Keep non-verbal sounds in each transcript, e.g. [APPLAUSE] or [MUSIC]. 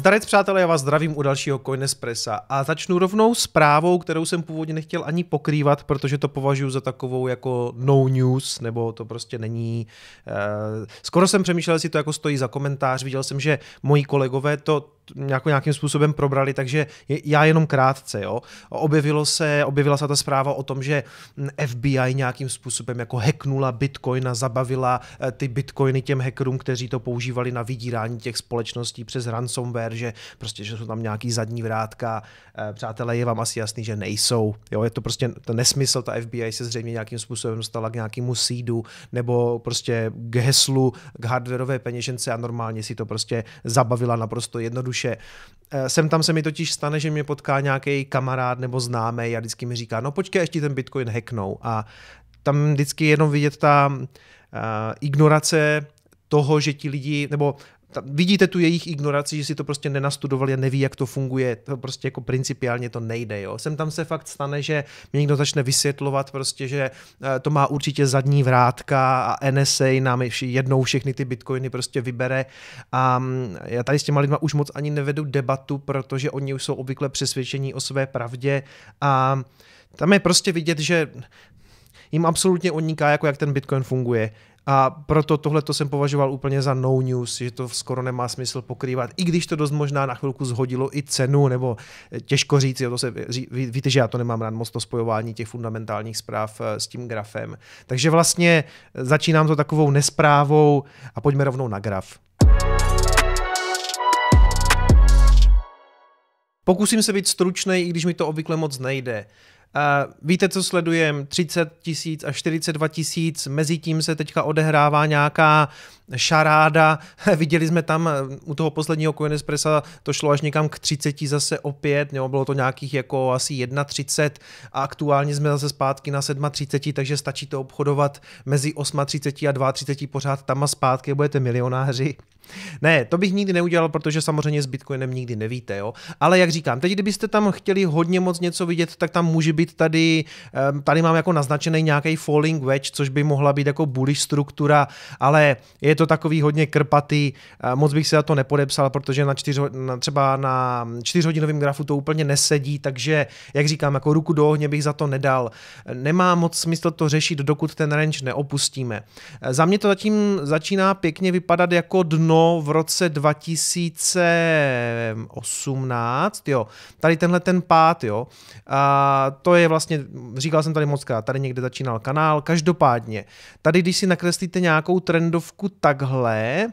Zdarec přátelé, já vás zdravím u dalšího Coinespressa. A začnu rovnou zprávou, kterou jsem původně nechtěl ani pokrývat, protože to považuji za takovou jako no news, nebo to prostě není... Uh, skoro jsem přemýšlel, jestli to jako stojí za komentář, viděl jsem, že moji kolegové to jako nějakým způsobem probrali, takže já jenom krátce, jo. Objevilo se, objevila se ta zpráva o tom, že FBI nějakým způsobem jako hacknula Bitcoin a zabavila eh, ty Bitcoiny těm hackerům, kteří to používali na vydírání těch společností přes ransomware, že prostě, že jsou tam nějaký zadní vrátka. Eh, přátelé, je vám asi jasný, že nejsou. Jo, je to prostě to nesmysl, ta FBI se zřejmě nějakým způsobem dostala k nějakému seedu nebo prostě k heslu, k hardwareové peněžence a normálně si to prostě zabavila naprosto jednoduše jednoduše. Eh, sem tam se mi totiž stane, že mě potká nějaký kamarád nebo známý a vždycky mi říká, no počkej, ještě ten Bitcoin hacknou. A tam vždycky jenom vidět ta uh, ignorace toho, že ti lidi, nebo ta, vidíte tu jejich ignoraci, že si to prostě nenastudovali a neví, jak to funguje. To prostě jako principiálně to nejde. Jo. Sem tam se fakt stane, že mi někdo začne vysvětlovat prostě, že eh, to má určitě zadní vrátka a NSA nám jednou všechny ty bitcoiny prostě vybere. A mm, já tady s těma lidma už moc ani nevedu debatu, protože oni už jsou obvykle přesvědčení o své pravdě a tam je prostě vidět, že jim absolutně uniká, jako jak ten Bitcoin funguje. A proto tohle to jsem považoval úplně za no news, že to skoro nemá smysl pokrývat, i když to dost možná na chvilku zhodilo i cenu, nebo eh, těžko říct, jo, to se, ví, víte, že já to nemám rád moc to spojování těch fundamentálních zpráv eh, s tím grafem. Takže vlastně eh, začínám to takovou nesprávou a pojďme rovnou na graf. Pokusím se být stručný, i když mi to obvykle moc nejde. Víte, co sledujem? 30 tisíc a 42 tisíc, mezi tím se teďka odehrává nějaká šaráda. [LAUGHS] Viděli jsme tam u toho posledního Coinespressa, to šlo až někam k 30 zase opět, nebo bylo to nějakých jako asi 31 a aktuálně jsme zase zpátky na 37, takže stačí to obchodovat mezi 38 a 32 pořád tam a zpátky, budete milionáři. Ne, to bych nikdy neudělal, protože samozřejmě s Bitcoinem nikdy nevíte, jo. Ale jak říkám, teď kdybyste tam chtěli hodně moc něco vidět, tak tam může být tady, tady mám jako naznačený nějaký falling wedge, což by mohla být jako bullish struktura, ale je to takový hodně krpatý, moc bych se na to nepodepsal, protože na, čtyř, na třeba na čtyřhodinovém grafu to úplně nesedí, takže jak říkám, jako ruku do ohně bych za to nedal. Nemá moc smysl to řešit, dokud ten range neopustíme. Za mě to zatím začíná pěkně vypadat jako dno v roce 2018, jo, tady tenhle ten pád, jo, a to je vlastně, říkal jsem tady moc krát, tady někde začínal kanál, každopádně, tady když si nakreslíte nějakou trendovku takhle,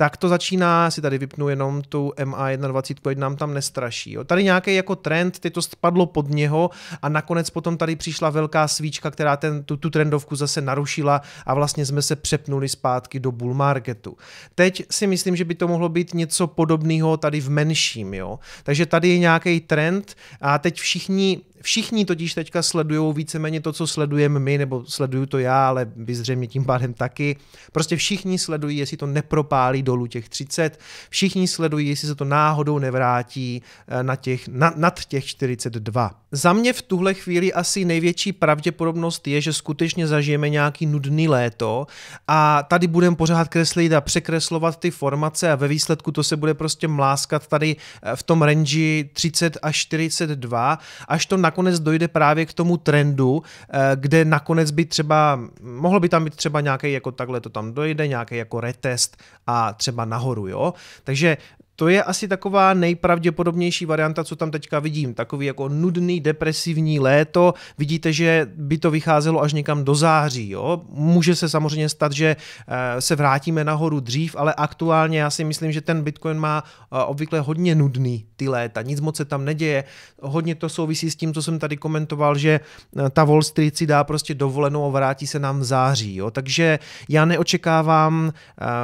tak to začíná, si tady vypnu jenom tu MA21, ať nám tam nestraší. Jo. Tady nějaký jako trend, teď to spadlo pod něho a nakonec potom tady přišla velká svíčka, která ten, tu, tu trendovku zase narušila a vlastně jsme se přepnuli zpátky do bull marketu. Teď si myslím, že by to mohlo být něco podobného tady v menším. Jo. Takže tady je nějaký trend a teď všichni Všichni totiž teďka sledují víceméně to, co sledujeme my, nebo sleduju to já, ale vy zřejmě tím pádem taky. Prostě všichni sledují, jestli to nepropálí dolů těch 30, všichni sledují, jestli se to náhodou nevrátí eh, na těch, na, nad těch 42. Za mě v tuhle chvíli asi největší pravděpodobnost je, že skutečně zažijeme nějaký nudný léto a tady budeme pořád kreslit a překreslovat ty formace a ve výsledku to se bude prostě mláskat tady eh, v tom range 30 až 42, až to nakonec dojde právě k tomu trendu, eh, kde nakonec by třeba, mohlo by tam být třeba nějaký jako takhle to tam dojde, nějaký jako retest a třeba nahoru, jo. Takže to je asi taková nejpravděpodobnější varianta, co tam teďka vidím. Takový jako nudný, depresivní léto. Vidíte, že by to vycházelo až někam do září. Jo? Může se samozřejmě stát, že eh, se vrátíme nahoru dřív, ale aktuálně já si myslím, že ten Bitcoin má eh, obvykle hodně nudný ty léta. Nic moc se tam neděje. Hodně to souvisí s tím, co jsem tady komentoval, že eh, ta Wall Street si dá prostě dovolenou a vrátí se nám v září. Jo? Takže já neočekávám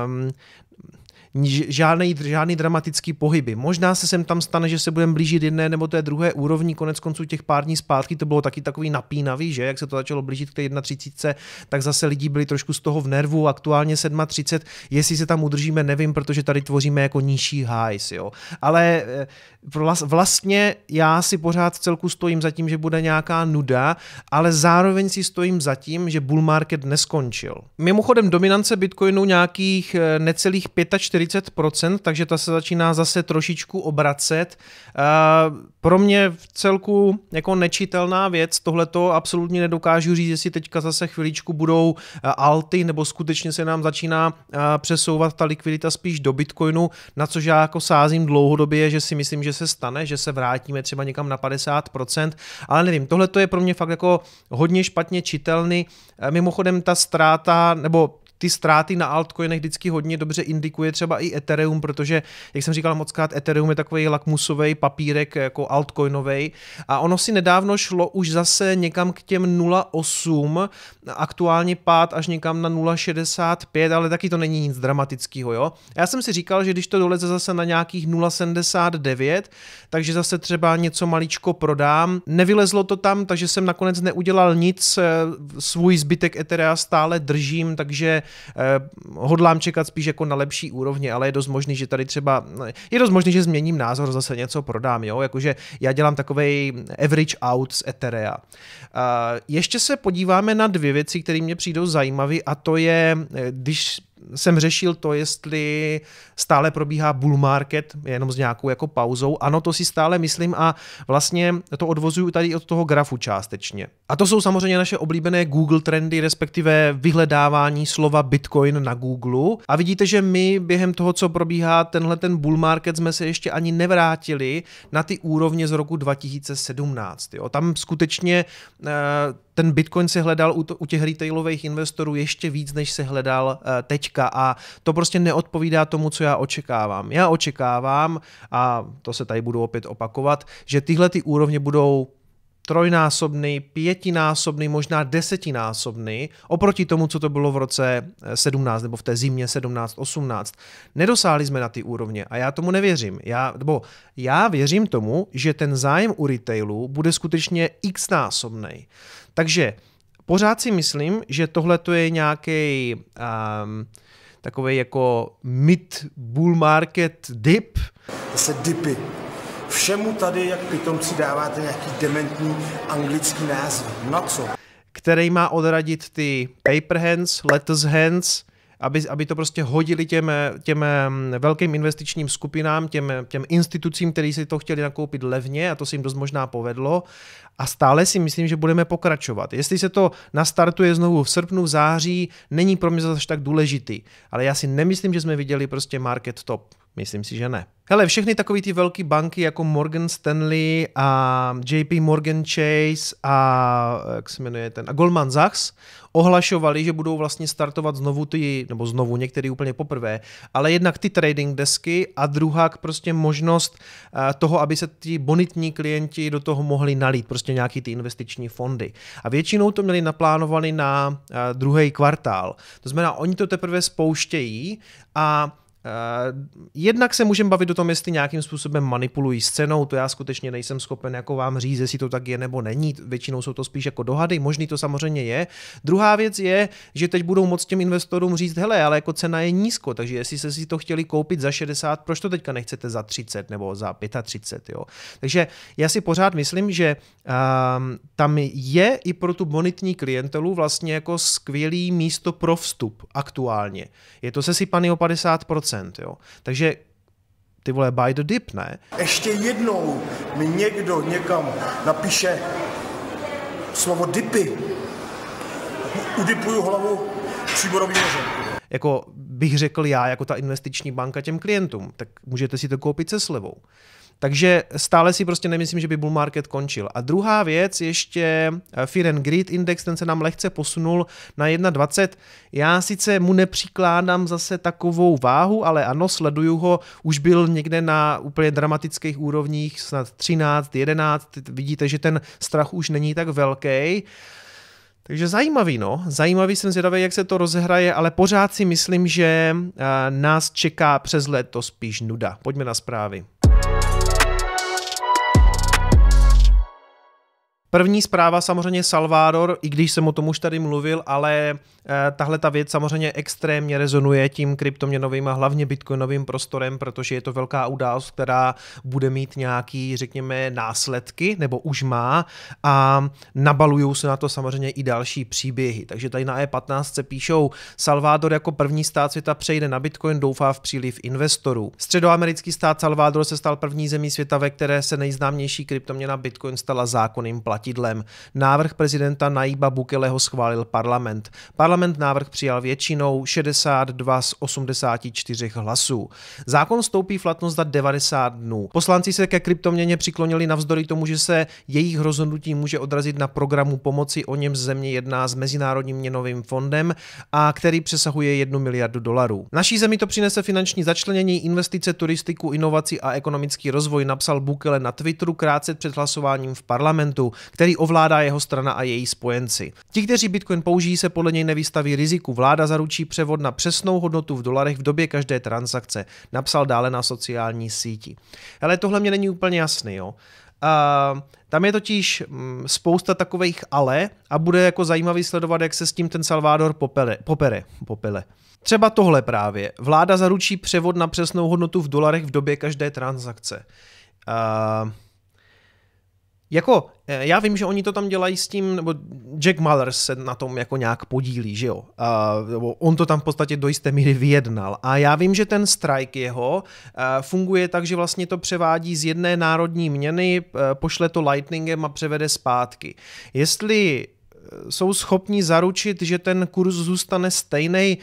um, žádný, žádný dramatický pohyby. Možná se sem tam stane, že se budeme blížit jedné nebo té druhé úrovni, konec konců těch pár dní zpátky to bylo taky takový napínavý, že jak se to začalo blížit k té 31, tak zase lidi byli trošku z toho v nervu, aktuálně 37, jestli se tam udržíme, nevím, protože tady tvoříme jako nižší highs, jo. Ale eh, vlastně já si pořád celku stojím za tím, že bude nějaká nuda, ale zároveň si stojím za tím, že bull market neskončil. Mimochodem dominance Bitcoinu nějakých eh, necelých 45 40%, takže ta se začíná zase trošičku obracet. Pro mě v celku jako nečitelná věc, tohle to absolutně nedokážu říct, jestli teďka zase chviličku budou alty, nebo skutečně se nám začíná přesouvat ta likvidita spíš do Bitcoinu, na což já jako sázím dlouhodobě, že si myslím, že se stane, že se vrátíme třeba někam na 50%, ale nevím, tohle to je pro mě fakt jako hodně špatně čitelný. Mimochodem ta ztráta, nebo ty ztráty na altcoinech vždycky hodně dobře indikuje třeba i Ethereum, protože, jak jsem říkal moc krát, Ethereum je takový lakmusový papírek jako altcoinový a ono si nedávno šlo už zase někam k těm 0,8, aktuálně pád až někam na 0,65, ale taky to není nic dramatického, jo. Já jsem si říkal, že když to doleze zase na nějakých 0,79, takže zase třeba něco maličko prodám. Nevylezlo to tam, takže jsem nakonec neudělal nic, svůj zbytek Etherea stále držím, takže hodlám čekat spíš jako na lepší úrovni, ale je dost možný, že tady třeba, je dost možný, že změním názor, zase něco prodám, jo, jakože já dělám takový average out z Etherea. Eh, ještě se podíváme na dvě věci, které mě přijdou zajímavé a to je, eh, když jsem řešil to, jestli stále probíhá bull market, jenom s nějakou jako pauzou. Ano, to si stále myslím a vlastně to odvozuju tady od toho grafu částečně. A to jsou samozřejmě naše oblíbené Google trendy, respektive vyhledávání slova Bitcoin na Google. A vidíte, že my během toho, co probíhá tenhle ten bull market, jsme se ještě ani nevrátili na ty úrovně z roku 2017. Jo. Tam skutečně eh, ten Bitcoin se hledal u, to, u těch retailových investorů ještě víc, než se hledal uh, teďka a to prostě neodpovídá tomu, co já očekávám. Já očekávám, a to se tady budu opět opakovat, že tyhle ty úrovně budou trojnásobný, pětinásobný, možná desetinásobný oproti tomu, co to bylo v roce 17 nebo v té zimě 17-18. Nedosáhli jsme na ty úrovně a já tomu nevěřím. Já, nebo já věřím tomu, že ten zájem u retailu bude skutečně x násobný. Takže pořád si myslím, že tohle to je nějaký um, takový jako mid bull market dip. Zase dipy. Všemu tady, jak pitomci, dáváte nějaký dementní anglický název. Na co? Který má odradit ty paper hands, lettuce hands, aby, aby to prostě hodili těm, těm velkým investičním skupinám, těm, těm institucím, kteří si to chtěli nakoupit levně a to se jim dost možná povedlo. A stále si myslím, že budeme pokračovat. Jestli se to nastartuje znovu v srpnu, v září, není pro mě zase tak důležitý. Ale já si nemyslím, že jsme viděli prostě market top. Myslím si, že ne. Hele, všechny takové ty velké banky jako Morgan Stanley a JP Morgan Chase a jak se jmenuje ten, a Goldman Sachs ohlašovali, že budou vlastně startovat znovu ty, nebo znovu některý úplně poprvé, ale jednak ty trading desky a druhá prostě možnost eh, toho, aby se ti bonitní klienti do toho mohli nalít, prostě nějaký ty investiční fondy. A většinou to měli naplánovaný na eh, druhý kvartál. To znamená, oni to teprve spouštějí a jednak se můžeme bavit o tom, jestli nějakým způsobem manipulují s cenou, to já skutečně nejsem schopen jako vám říct, jestli to tak je nebo není, většinou jsou to spíš jako dohady, možný to samozřejmě je. Druhá věc je, že teď budou moc těm investorům říct, hele, ale jako cena je nízko, takže jestli se si to chtěli koupit za 60, proč to teďka nechcete za 30 nebo za 35, jo. Takže já si pořád myslím, že um, tam je i pro tu bonitní klientelu vlastně jako skvělý místo pro vstup aktuálně. Je to sesypaný o 50%, jo. Takže ty vole, buy the dip, ne? Ještě jednou mi někdo někam napíše slovo dipy. Udipuju hlavu příborovým nožem. Jako bych řekl já, jako ta investiční banka těm klientům, tak můžete si to koupit se slevou. Takže stále si prostě nemyslím, že by bull market končil. A druhá věc, ještě eh, Fear and Greed Index, ten se nám lehce posunul na 1,20. Já sice mu nepřikládám zase takovou váhu, ale ano, sleduju ho, už byl někde na úplně dramatických úrovních, snad 13, 11, vidíte, že ten strach už není tak velký. Takže zajímavý, no. Zajímavý jsem zvědavý, jak se to rozehraje, ale pořád si myslím, že eh, nás čeká přes léto spíš nuda. Pojďme na zprávy. První zpráva samozřejmě Salvador, i když jsem o tom už tady mluvil, ale eh, tahle ta věc samozřejmě extrémně rezonuje tím kryptoměnovým a hlavně bitcoinovým prostorem, protože je to velká událost, která bude mít nějaký, řekněme, následky, nebo už má a nabalují se na to samozřejmě i další příběhy. Takže tady na E15 se píšou, Salvador jako první stát světa přejde na bitcoin, doufá v příliv investorů. Středoamerický stát Salvador se stal první zemí světa, ve které se nejznámější kryptoměna bitcoin stala zákonným platidlem. Návrh prezidenta Naíba Bukeleho schválil parlament. Parlament návrh přijal většinou 62 z 84 hlasů. Zákon stoupí v platnost za 90 dnů. Poslanci se ke kryptoměně přiklonili navzdory tomu, že se jejich rozhodnutí může odrazit na programu pomoci, o něm země jedná s Mezinárodním měnovým fondem a který přesahuje 1 miliardu dolarů. Naší zemi to přinese finanční začlenění, investice, turistiku, inovaci a ekonomický rozvoj, napsal Bukele na Twitteru krátce před hlasováním v parlamentu, který ovládá jeho strana a její spojenci. Ti, kteří Bitcoin použijí, se podle něj nevystaví riziku. Vláda zaručí převod na přesnou hodnotu v dolarech v době každé transakce, napsal dále na sociální síti. Ale tohle mě není úplně jasný, jo. Uh, tam je totiž mm, spousta takových ale a bude jako zajímavý sledovat, jak se s tím ten Salvador popele, popere. popele. Třeba tohle právě. Vláda zaručí převod na přesnou hodnotu v dolarech v době každé transakce. Uh, jako, eh, já vím, že oni to tam dělají s tím, nebo Jack Mullers se na tom jako nějak podílí, že jo. Uh, on to tam v podstatě do jisté míry vyjednal. A já vím, že ten strike jeho uh, funguje tak, že vlastně to převádí z jedné národní měny, uh, pošle to lightningem a převede zpátky. Jestli jsou schopni zaručit, že ten kurz zůstane stejný.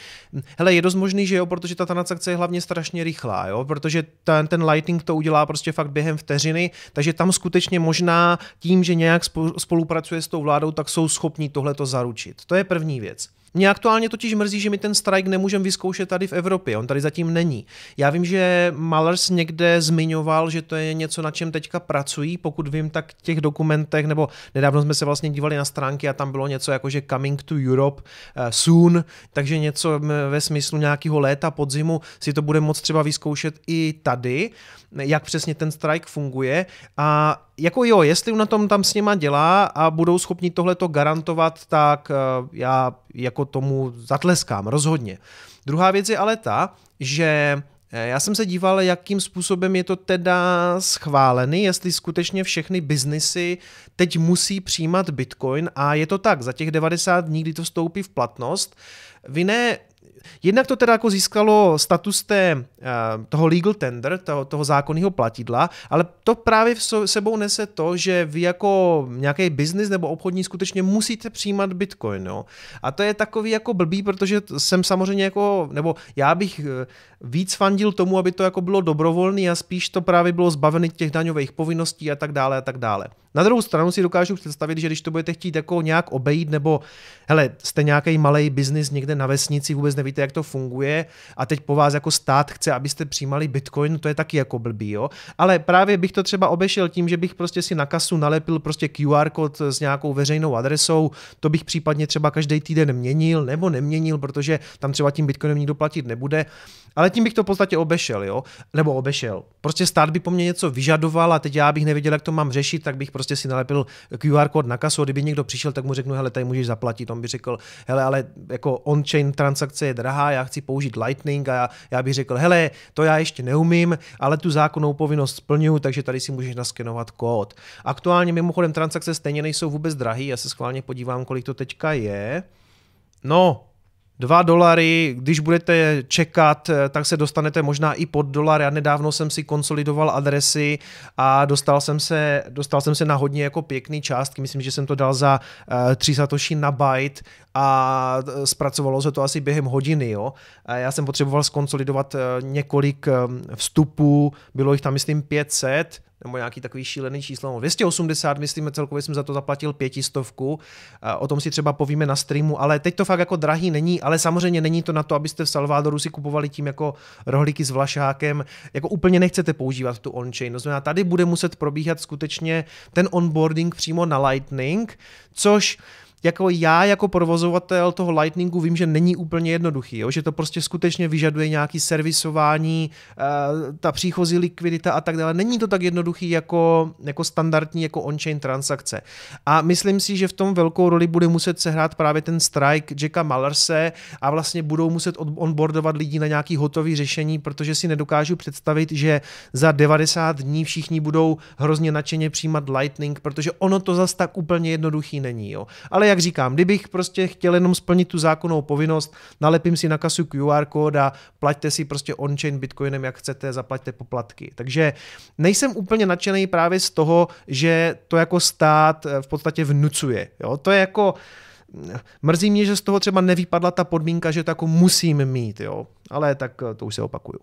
Hele, je dost možný, že jo, protože ta transakce je hlavně strašně rychlá, jo, protože ten, ten Lightning to udělá prostě fakt během vteřiny, takže tam skutečně možná tím, že nějak spolupracuje s tou vládou, tak jsou schopni tohle to zaručit. To je první věc. Mě aktuálně totiž mrzí, že mi ten strike nemůžeme vyzkoušet tady v Evropě, on tady zatím není. Já vím, že Malers někde zmiňoval, že to je něco, na čem teďka pracují, pokud vím, tak v těch dokumentech, nebo nedávno jsme se vlastně dívali na stránky a tam bylo něco jako, že coming to Europe uh, soon, takže něco ve smyslu nějakého léta, podzimu si to bude moct třeba vyzkoušet i tady, jak přesně ten strike funguje a jako jo, jestli na tom tam s něma dělá a budou schopni tohleto garantovat, tak uh, já jako tomu zatleskám, rozhodně. Druhá věc je ale ta, že eh, já jsem se díval, jakým způsobem je to teda schválený, jestli skutečně všechny biznesy teď musí přijímat Bitcoin a je to tak, za těch 90 dní, kdy to vstoupí v platnost, vy ne Jednak to teda jako získalo status té, eh, toho legal tender, toho, toho zákonného platidla, ale to právě v sebou nese to, že vy jako nějaký biznis nebo obchodní skutečně musíte přijímat bitcoin. Jo? A to je takový jako blbý, protože jsem samozřejmě jako, nebo já bych eh, víc fandil tomu, aby to jako bylo dobrovolné a spíš to právě bylo zbavené těch daňových povinností a tak dále a tak dále. Na druhou stranu si dokážu představit, že když to budete chtít jako nějak obejít, nebo hele, jste nějaký malý biznis někde na vesnici, vůbec nevíte, jak to funguje a teď po vás jako stát chce, abyste přijímali bitcoin, to je taky jako blbý, jo. Ale právě bych to třeba obešel tím, že bych prostě si na kasu nalepil prostě QR kód s nějakou veřejnou adresou, to bych případně třeba každý týden měnil nebo neměnil, protože tam třeba tím bitcoinem nikdo platit nebude. Ale tím bych to v podstatě obešel, jo? Nebo obešel. Prostě stát by po mně něco vyžadoval a teď já bych nevěděl, jak to mám řešit, tak bych prostě si nalepil QR kód na kasu, kdyby někdo přišel, tak mu řeknu, hele, tady můžeš zaplatit. On by řekl, hele, ale jako on-chain transakce je drahá, já chci použít Lightning a já, já bych řekl, hele, to já ještě neumím, ale tu zákonnou povinnost splňuju, takže tady si můžeš naskenovat kód. Aktuálně mimochodem transakce stejně nejsou vůbec drahý, já se schválně podívám, kolik to teďka je. No, 2 dolary, když budete čekat, eh, tak se dostanete možná i pod dolar. Já nedávno jsem si konsolidoval adresy a dostal jsem se, dostal jsem se na hodně jako pěkný částky. Myslím, že jsem to dal za uh, 3 satoshi na byte a eh, zpracovalo se to asi během hodiny. Jo. Já jsem potřeboval skonsolidovat několik vstupů, bylo jich tam myslím 500, nebo nějaký takový šílený číslo, 280, myslíme celkově jsem za to zaplatil pětistovku, o tom si třeba povíme na streamu, ale teď to fakt jako drahý není, ale samozřejmě není to na to, abyste v Salvadoru si kupovali tím jako rohlíky s vlašákem, jako úplně nechcete používat tu on-chain, to znamená, tady bude muset probíhat skutečně ten onboarding přímo na Lightning, což jako já jako provozovatel toho Lightningu vím, že není úplně jednoduchý, jo? že to prostě skutečně vyžaduje nějaký servisování, uh, ta příchozí likvidita a tak dále. Není to tak jednoduchý jako, jako standardní, jako on-chain transakce. A myslím si, že v tom velkou roli bude muset sehrát právě ten strike Jacka Mallerse a vlastně budou muset onboardovat lidi na nějaký hotový řešení, protože si nedokážu představit, že za 90 dní všichni budou hrozně nadšeně přijímat Lightning, protože ono to zas tak úplně jednoduchý není. Jo. Ale jak říkám, kdybych prostě chtěl jenom splnit tu zákonnou povinnost, nalepím si na kasu QR kód a plaťte si prostě on-chain bitcoinem, jak chcete, zaplaťte poplatky. Takže nejsem úplně nadšený právě z toho, že to jako stát eh, v podstatě vnucuje. Jo. To je jako Mrzí mě, že z toho třeba nevypadla ta podmínka, že to jako musím mít, jo. Ale tak eh, to už se opakuju.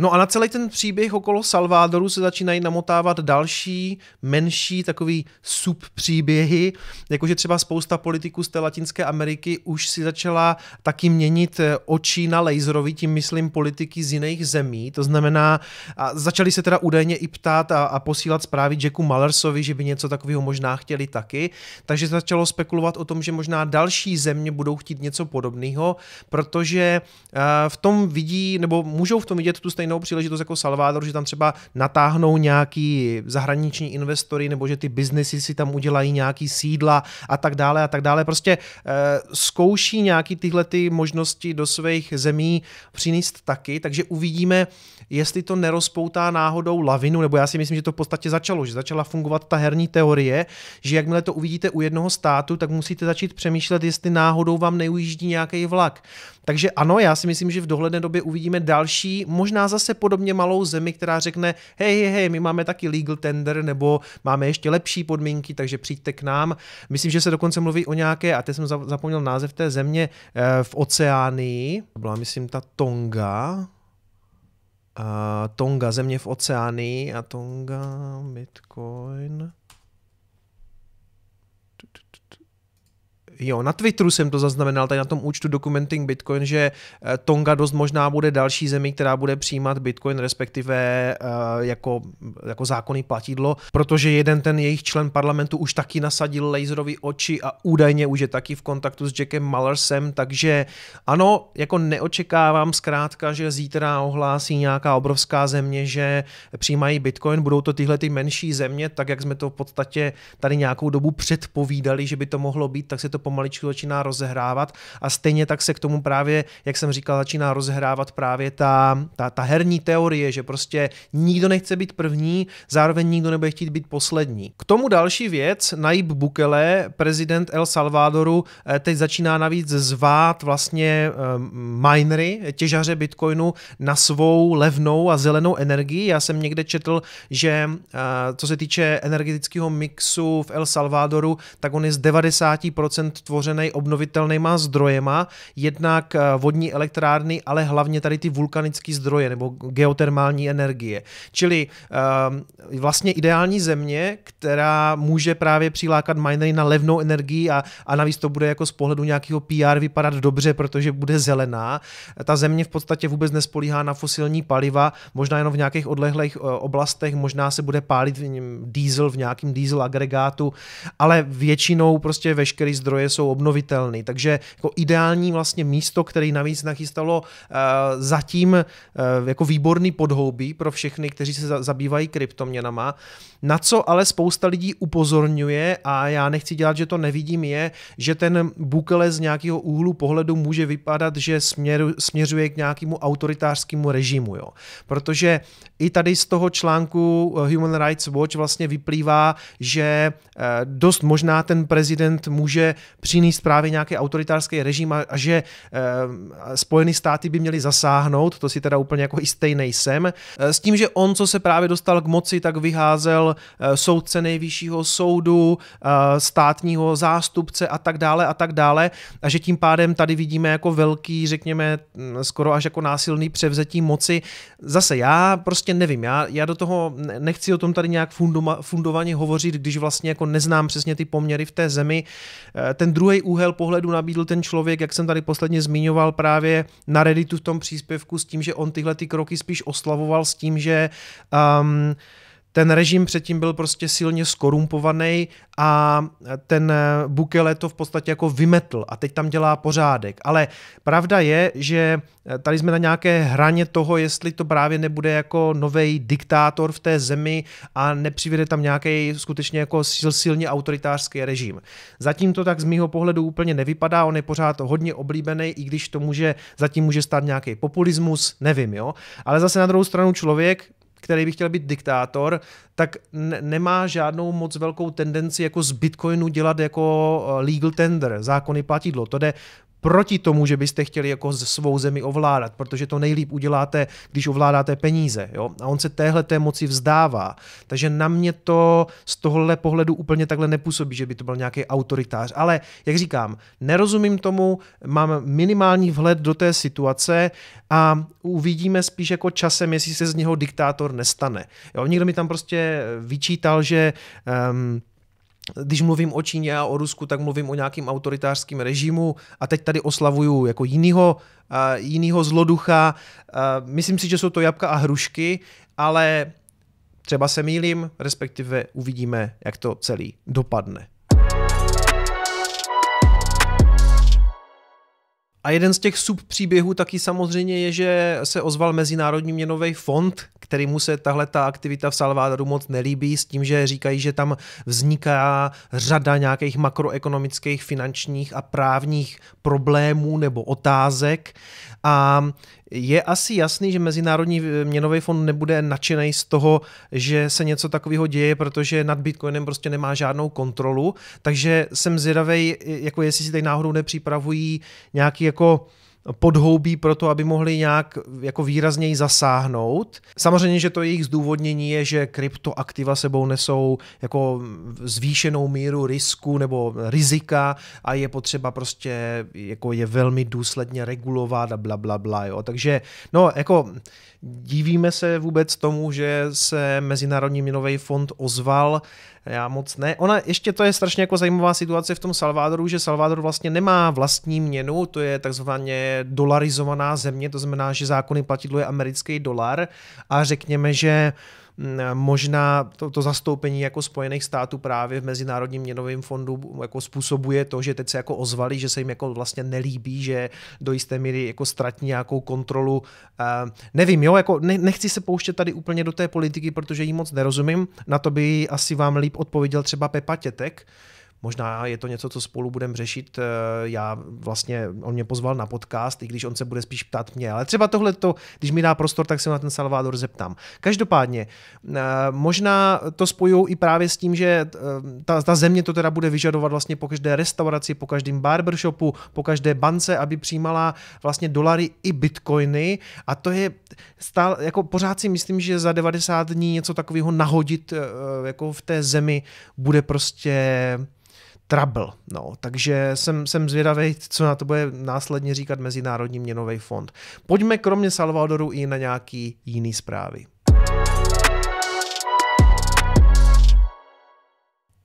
No a na celý ten příběh okolo Salvadoru se začínají namotávat další, menší, takový subpříběhy, jakože třeba spousta politiků z té Latinské Ameriky už si začala taky měnit eh, oči na laserovi, tím myslím politiky z jiných zemí, to znamená, a začali se teda údajně i ptát a, a posílat zprávy Jacku Mallersovi, že by něco takového možná chtěli taky, takže začalo spekulovat o tom, že možná další země budou chtít něco podobného, protože uh, v tom vidí, nebo můžou v tom vidět tu stejnou stejnou příležitost jako Salvador, že tam třeba natáhnou nějaký zahraniční investory nebo že ty biznesy si tam udělají nějaký sídla a tak dále a tak dále. Prostě eh, zkouší nějaký tyhle ty možnosti do svých zemí přinést taky, takže uvidíme, jestli to nerozpoutá náhodou lavinu, nebo já si myslím, že to v podstatě začalo, že začala fungovat ta herní teorie, že jakmile to uvidíte u jednoho státu, tak musíte začít přemýšlet, jestli náhodou vám neujíždí nějaký vlak. Takže ano, já si myslím, že v dohledné době uvidíme další, možná zase podobně malou zemi, která řekne, hej, hej, hej, my máme taky legal tender, nebo máme ještě lepší podmínky, takže přijďte k nám. Myslím, že se dokonce mluví o nějaké, a teď jsem zapomněl název té země, eh, v Oceánii, byla myslím ta Tonga, Tonga, země v Oceánii a Tonga, Bitcoin. Jo, na Twitteru jsem to zaznamenal, tady na tom účtu Documenting Bitcoin, že eh, Tonga dost možná bude další zemi, která bude přijímat Bitcoin, respektive uh, jako, jako zákonný platidlo, protože jeden ten jejich člen parlamentu už taky nasadil laserový oči a údajně už je taky v kontaktu s Jackem Mallersem, takže ano, jako neočekávám zkrátka, že zítra ohlásí nějaká obrovská země, že přijímají Bitcoin, budou to tyhle ty menší země, tak jak jsme to v podstatě tady nějakou dobu předpovídali, že by to mohlo být, tak se to pomaličku začíná rozehrávat a stejně tak se k tomu právě, jak jsem říkal, začíná rozehrávat právě ta, ta, ta herní teorie, že prostě nikdo nechce být první, zároveň nikdo nebude chtít být poslední. K tomu další věc, Naib Bukele, prezident El Salvadoru, eh, teď začíná navíc zvát vlastně um, minery, těžaře Bitcoinu na svou levnou a zelenou energii. Já jsem někde četl, že uh, co se týče energetického mixu v El Salvadoru, tak on je z 90% tvořený obnovitelnýma zdrojema, jednak eh, vodní elektrárny, ale hlavně tady ty vulkanické zdroje nebo geotermální energie. Čili uh, vlastně ideální země, která může právě přilákat minery na levnou energii a, a navíc to bude jako z pohledu nějakého PR vypadat dobře, protože bude zelená. Ta země v podstatě vůbec nespolíhá na fosilní paliva, možná jenom v nějakých odlehlých uh, oblastech, možná se bude pálit diesel v nějakém diesel agregátu, ale většinou prostě veškerý zdroje jsou obnovitelné. Takže jako ideální vlastně místo, který navíc nachystalo uh, zatím uh, jako výborný podhoubí pro všechny, kteří se za, zabývají kryptoměnama. Na co ale spousta lidí upozorňuje a já nechci dělat, že to nevidím, je, že ten Bukele z nějakého úhlu pohledu může vypadat, že směru, směřuje k nějakému autoritářskému režimu. Jo. Protože i tady z toho článku eh, Human Rights Watch vlastně vyplývá, že dost možná ten prezident může přinést právě nějaký autoritářský režim a, a že e, Spojené státy by měly zasáhnout, to si teda úplně jako jistý nejsem, e, s tím, že on, co se právě dostal k moci, tak vyházel e, soudce nejvyššího soudu, státního zástupce a tak dále a tak dále a že tím pádem tady vidíme jako velký, řekněme, skoro až jako násilný převzetí moci. Zase já prostě nevím, já, já do toho nechci o tom tady nějak fundovaně hovořit, když vlastně jako neznám přesně ty poměry v té zemi. Ten druhý úhel pohledu nabídl ten člověk, jak jsem tady posledně zmiňoval právě na Redditu v tom příspěvku s tím, že on tyhle ty kroky spíš oslavoval s tím, že um, ten režim předtím byl prostě silně skorumpovaný a ten Bukele to v podstatě jako vymetl a teď tam dělá pořádek. Ale pravda je, že tady jsme na nějaké hraně toho, jestli to právě nebude jako nový diktátor v té zemi a nepřivede tam nějaký skutečně jako sil, silně autoritářský režim. Zatím to tak z mýho pohledu úplně nevypadá, on je pořád hodně oblíbený, i když to může, zatím může stát nějaký populismus, nevím, jo. Ale zase na druhou stranu člověk, který by chtěl být diktátor, tak ne- nemá žádnou moc velkou tendenci jako z Bitcoinu dělat jako eh, legal tender, zákony platidlo. To jde proti tomu, že byste chtěli jako svou zemi ovládat, protože to nejlíp uděláte, když ovládáte peníze. Jo? A on se téhle té moci vzdává. Takže na mě to z tohohle pohledu úplně takhle nepůsobí, že by to byl nějaký autoritář. Ale jak říkám, nerozumím tomu, mám minimální vhled do té situace a uvidíme spíš jako časem, jestli se z něho diktátor nestane. Jo? Někdo mi tam prostě vyčítal, že um, když mluvím o Číně a o Rusku, tak mluvím o nějakým autoritářském režimu a teď tady oslavuju jako jinýho, uh, jinýho zloducha. Uh, myslím si, že jsou to jabka a hrušky, ale třeba se mýlím, respektive uvidíme, jak to celý dopadne. A jeden z těch subpříběhů taky samozřejmě je, že se ozval Mezinárodní měnový fond, který mu se tahle ta aktivita v Salvadoru moc nelíbí s tím, že říkají, že tam vzniká řada nějakých makroekonomických, finančních a právních problémů nebo otázek. A je asi jasný, že Mezinárodní měnový fond nebude nadšený z toho, že se něco takového děje, protože nad Bitcoinem prostě nemá žádnou kontrolu, takže jsem zvědavý, jako jestli si tady náhodou nepřipravují nějaký jako podhoubí pro to, aby mohli nějak jako výrazněji zasáhnout. Samozřejmě, že to jejich zdůvodnění je, že kryptoaktiva sebou nesou jako zvýšenou míru risku nebo rizika a je potřeba prostě jako je velmi důsledně regulovat a bla, bla, bla. Jo. Takže no jako divíme se vůbec tomu, že se Mezinárodní měnový fond ozval já moc ne. Ona ještě to je strašně jako zajímavá situace v tom Salvadoru, že Salvador vlastně nemá vlastní měnu, to je takzvaně dolarizovaná země, to znamená, že zákony platidlo je americký dolar a řekněme, že možná to, to zastoupení jako Spojených států právě v Mezinárodním měnovém fondu jako způsobuje to, že teď se jako ozvali, že se jim jako vlastně nelíbí, že do jisté míry jako ztratí nějakou kontrolu. Uh, nevím, jo, jako ne, nechci se pouštět tady úplně do té politiky, protože jí moc nerozumím. Na to by asi vám líp odpověděl třeba Pepa Tětek, Možná je to něco, co spolu budeme řešit. Eh, já vlastně, on mě pozval na podcast, i když on se bude spíš ptát mě, ale třeba tohle to, když mi dá prostor, tak se na ten Salvador zeptám. Každopádně, eh, možná to spojují i právě s tím, že eh, ta, ta země to teda bude vyžadovat vlastně po každé restauraci, po každém barbershopu, po každé bance, aby přijímala vlastně dolary i bitcoiny a to je stále, jako pořád si myslím, že za 90 dní něco takového nahodit jako v té zemi bude prostě trouble. No, takže jsem, jsem zvědavý, co na to bude následně říkat Mezinárodní měnový fond. Pojďme kromě Salvadoru i na nějaký jiný zprávy.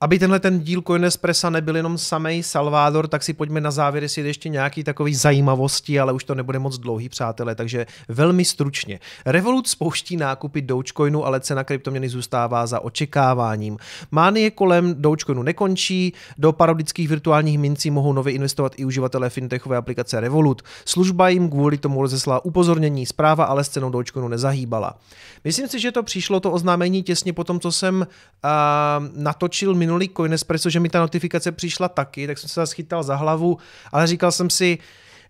Aby tenhle ten díl Coinespressa nebyl jenom samej Salvador, tak si pojďme na závěr jestli ještě nějaký takový zajímavosti, ale už to nebude moc dlouhý, přátelé, takže velmi stručně. Revolut spouští nákupy Dogecoinu, ale cena kryptoměny zůstává za očekáváním. Mánie kolem Dogecoinu nekončí, do parodických virtuálních mincí mohou nově investovat i uživatelé fintechové aplikace Revolut. Služba jim kvůli tomu rozeslala upozornění, zpráva ale s cenou Dogecoinu nezahýbala. Myslím si, že to přišlo to oznámení těsně po tom, co jsem uh, natočil minulý Coinespresso, že mi ta notifikace přišla taky, tak jsem se schytal za hlavu, ale říkal jsem si,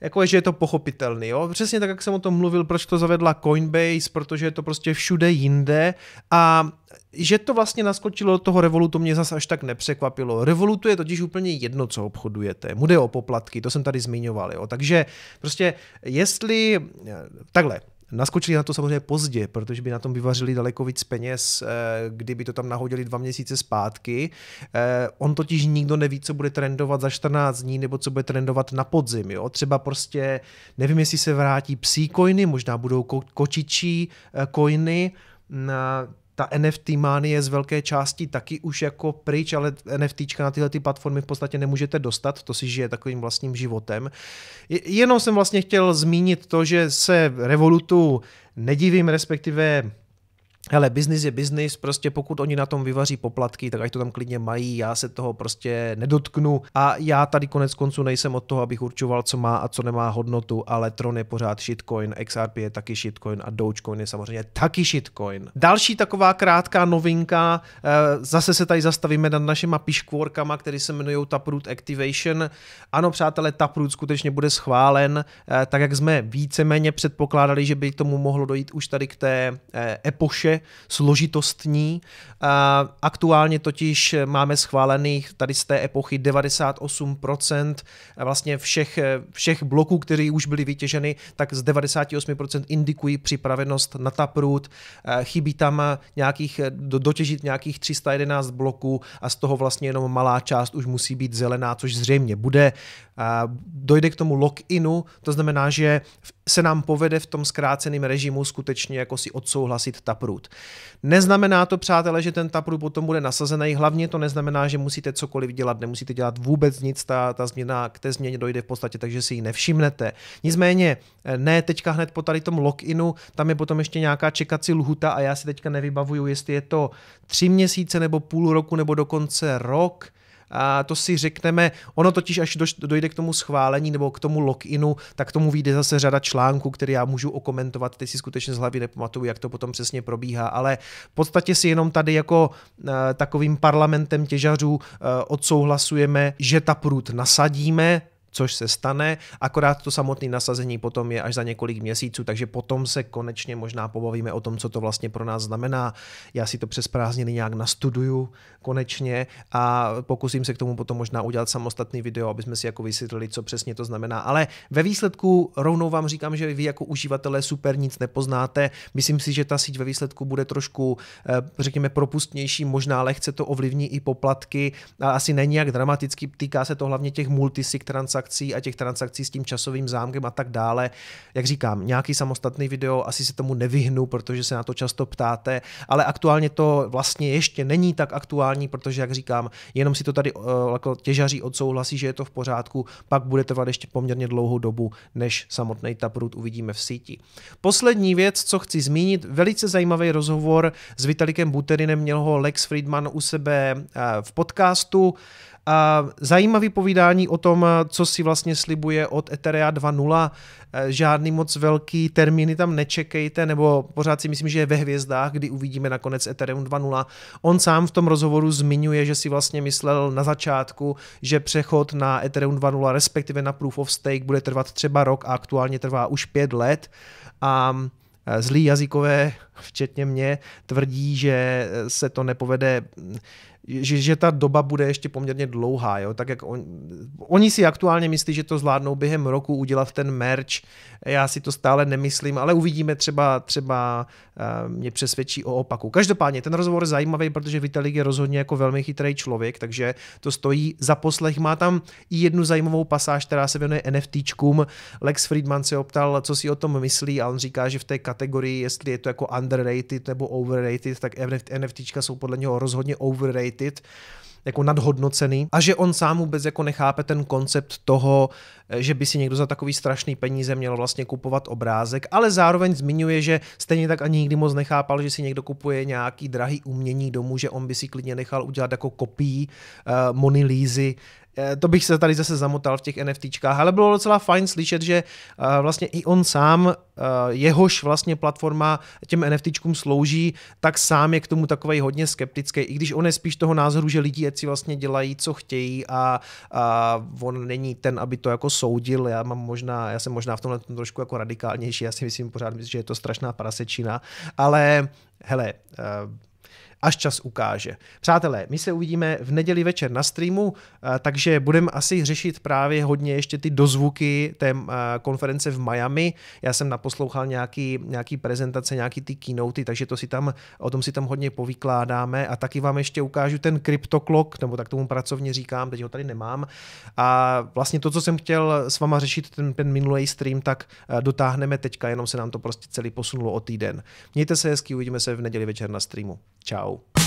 jako že je to pochopitelný. Jo? Přesně tak, jak jsem o tom mluvil, proč to zavedla Coinbase, protože je to prostě všude jinde a že to vlastně naskočilo do toho Revolutu mě zase až tak nepřekvapilo. Revolutu je totiž úplně jedno, co obchodujete. Mu jde o poplatky, to jsem tady zmiňoval. Jo? Takže prostě jestli, takhle, Naskočili na to samozřejmě pozdě, protože by na tom vyvařili daleko víc peněz, eh, kdyby to tam nahodili dva měsíce zpátky. Eh, on totiž nikdo neví, co bude trendovat za 14 dní, nebo co bude trendovat na podzim. Jo? Třeba prostě, nevím, jestli se vrátí psí coiny, možná budou kočičí eh, coiny, ta NFT manie z velké části taky už jako pryč, ale NFTčka na tyhle ty platformy v podstatě nemůžete dostat, to si žije takovým vlastním životem. Jenom jsem vlastně chtěl zmínit to, že se Revolutu nedivím, respektive Hele, biznis je biznis, prostě pokud oni na tom vyvaří poplatky, tak ať to tam klidně mají, já se toho prostě nedotknu a já tady konec konců nejsem od toho, abych určoval, co má a co nemá hodnotu, ale Tron je pořád shitcoin, XRP je taky shitcoin a Dogecoin je samozřejmě taky shitcoin. Další taková krátká novinka, eh, zase se tady zastavíme nad našima piškvorkama, které se jmenují Taproot Activation. Ano, přátelé, Taproot skutečně bude schválen, eh, tak jak jsme víceméně předpokládali, že by tomu mohlo dojít už tady k té eh, složitostní. Aktuálně totiž máme schválených tady z té epochy 98% vlastně všech, všech bloků, které už byly vytěženy, tak z 98% indikují připravenost na Taproot. Chybí tam nějakých, dotěžit nějakých 311 bloků a z toho vlastně jenom malá část už musí být zelená, což zřejmě bude. Dojde k tomu lock-inu, to znamená, že se nám povede v tom zkráceném režimu skutečně jako si odsouhlasit Taproot. Neznamená to, přátelé, že ten Taproot potom bude nasazený, hlavně to neznamená, že musíte cokoliv dělat, nemusíte dělat vůbec nic, ta, ta změna k té změně dojde v podstatě, takže si ji nevšimnete. Nicméně, ne teďka hned po tady tom loginu, tam je potom ještě nějaká čekací lhuta a já si teďka nevybavuju, jestli je to tři měsíce nebo půl roku nebo dokonce rok, a to si řekneme, ono totiž až dojde k tomu schválení nebo k tomu loginu, tak tomu vyjde zase řada článků, které já můžu okomentovat, teď si skutečně z hlavy nepamatuju, jak to potom přesně probíhá, ale v podstatě si jenom tady jako uh, takovým parlamentem těžařů uh, odsouhlasujeme, že ta prut nasadíme, což se stane, akorát to samotné nasazení potom je až za několik měsíců, takže potom se konečně možná pobavíme o tom, co to vlastně pro nás znamená. Já si to přes prázdniny nějak nastuduju konečně a pokusím se k tomu potom možná udělat samostatný video, aby jsme si jako vysvětlili, co přesně to znamená. Ale ve výsledku rovnou vám říkám, že vy jako uživatelé super nic nepoznáte. Myslím si, že ta síť ve výsledku bude trošku, eh, řekněme, propustnější, možná lehce to ovlivní i poplatky, a asi není jak dramaticky, týká se to hlavně těch multisig transakcí, transakcí a těch transakcí s tím časovým zámkem a tak dále. Jak říkám, nějaký samostatný video, asi se tomu nevyhnu, protože se na to často ptáte, ale aktuálně to vlastně ještě není tak aktuální, protože, jak říkám, jenom si to tady uh, jako těžaří odsouhlasí, že je to v pořádku, pak bude trvat ještě poměrně dlouhou dobu, než samotný taproot uvidíme v síti. Poslední věc, co chci zmínit, velice zajímavý rozhovor s Vitalikem Buterinem, měl ho Lex Friedman u sebe uh, v podcastu. A zajímavý povídání o tom, co si vlastně slibuje od Etherea 2.0. E, žádný moc velký termíny tam nečekejte, nebo pořád si myslím, že je ve hvězdách, kdy uvidíme nakonec Ethereum 2.0. On sám v tom rozhovoru zmiňuje, že si vlastně myslel na začátku, že přechod na Ethereum 2.0, respektive na Proof of Stake, bude trvat třeba rok a aktuálně trvá už pět let. A e, zlí jazykové, včetně mě, tvrdí, že se to nepovede že, že ta doba bude ještě poměrně dlouhá, jo? tak jak on, oni si aktuálně myslí, že to zvládnou během roku udělat ten merch, já si to stále nemyslím, ale uvidíme třeba, třeba uh, mě přesvědčí o opaku. Každopádně ten rozhovor je zajímavý, protože Vitalik je rozhodně jako velmi chytrý člověk, takže to stojí za poslech. Má tam i jednu zajímavou pasáž, která se věnuje NFTčkům. Lex Friedman se optal, co si o tom myslí a on říká, že v té kategorii, jestli je to jako underrated nebo overrated, tak NFTčka jsou podle něho rozhodně overrated overrated, jako nadhodnocený a že on sám vůbec jako nechápe ten koncept toho, že by si někdo za takový strašný peníze měl vlastně kupovat obrázek, ale zároveň zmiňuje, že stejně tak ani nikdy moc nechápal, že si někdo kupuje nějaký drahý umění domů, že on by si klidně nechal udělat jako kopii uh, Eh, to bych se tady zase zamotal v těch NFTčkách, ale bylo docela fajn slyšet, že eh, vlastně i on sám, eh, jehož vlastně platforma těm NFTčkům slouží, tak sám je k tomu takový hodně skeptický, i když on je spíš toho názoru, že lidi si vlastně dělají, co chtějí a, a on není ten, aby to jako soudil, já mám možná, já jsem možná v tomhle trošku jako radikálnější, já si myslím pořád, že je to strašná prasečina, ale hele, až čas ukáže. Přátelé, my se uvidíme v neděli večer na streamu, eh, takže budeme asi řešit právě hodně ještě ty dozvuky té eh, konference v Miami. Já jsem naposlouchal nějaký, nějaký prezentace, nějaký ty keynoty, takže to si tam, o tom si tam hodně povykládáme a taky vám ještě ukážu ten CryptoClock, nebo tak tomu pracovně říkám, teď ho tady nemám. A vlastně to, co jsem chtěl s váma řešit ten, ten minulý stream, tak eh, dotáhneme teďka, jenom se nám to prostě celý posunulo o týden. Mějte se hezky, uvidíme se v neděli večer na streamu. Ciao. Ciao.